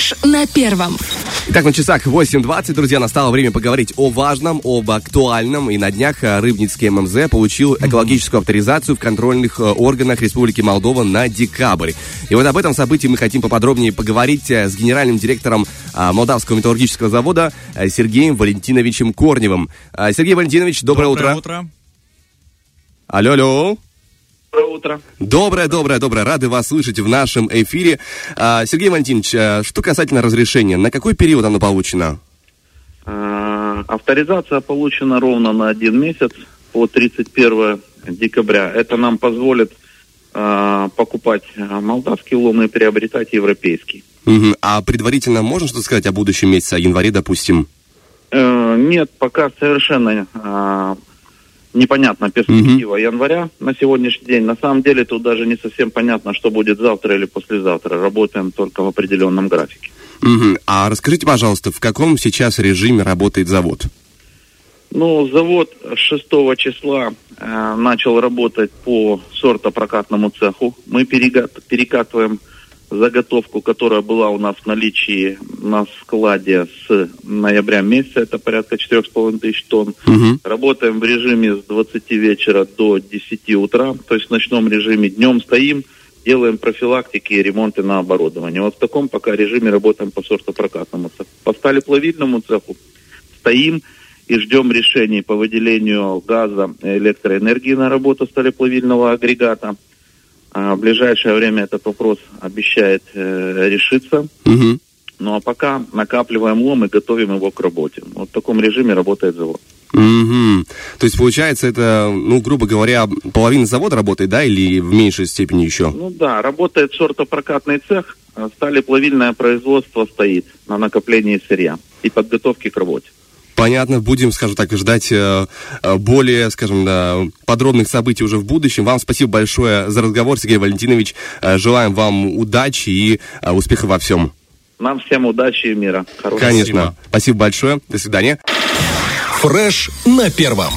Фреш на первом. Итак, на часах 8.20, друзья, настало время поговорить о важном, об актуальном. И на днях э, Рыбницкий ММЗ получил экологическую авторизацию в контрольных э, органах Республики Молдова на декабрь. И вот об этом событии мы хотим поподробнее поговорить э, с генеральным директором Молдавского металлургического завода Сергеем Валентиновичем Корневым. Сергей Валентинович, доброе, доброе утро. утро. Алло, алло. Доброе утро. Доброе, доброе, доброе. Рады вас слышать в нашем эфире. А, Сергей Валентинович, а, что касательно разрешения, на какой период оно получено? А, авторизация получена ровно на один месяц по 31 декабря. Это нам позволит покупать молдавский лом и приобретать европейский. Угу. А предварительно можно что-то сказать о будущем месяце, о январе, допустим? Э, нет, пока совершенно непонятна перспектива mm января на сегодняшний день. На самом деле тут даже не совсем понятно, что будет завтра или послезавтра. Работаем только в определенном графике. mm А расскажите, пожалуйста, в каком сейчас режиме работает завод? Ну, завод 6 числа э, начал работать по сортопрокатному цеху. Мы перекатываем заготовку, которая была у нас в наличии на складе с ноября месяца, это порядка 4,5 тысяч тонн. Угу. Работаем в режиме с 20 вечера до 10 утра, то есть в ночном режиме. Днем стоим, делаем профилактики и ремонты на оборудование. Вот в таком пока режиме работаем по сортопрокатному цеху. По сталеплавильному цеху стоим и ждем решений по выделению газа и электроэнергии на работу сталеплавильного агрегата. А в ближайшее время этот вопрос обещает э, решиться. Угу. Ну а пока накапливаем лом и готовим его к работе. Вот в таком режиме работает завод. Угу. То есть, получается, это, ну, грубо говоря, половина завода работает, да, или в меньшей степени еще? Ну да, работает сортопрокатный цех, а стали плавильное производство стоит на накоплении сырья и подготовке к работе. Понятно, будем, скажем так, ждать э, э, более, скажем, да, подробных событий уже в будущем. Вам спасибо большое за разговор, Сергей Валентинович. Э, желаем вам удачи и успеха во всем. Нам всем удачи и мира. Хорошего Конечно. Спасибо. спасибо большое. До свидания. Фреш на первом.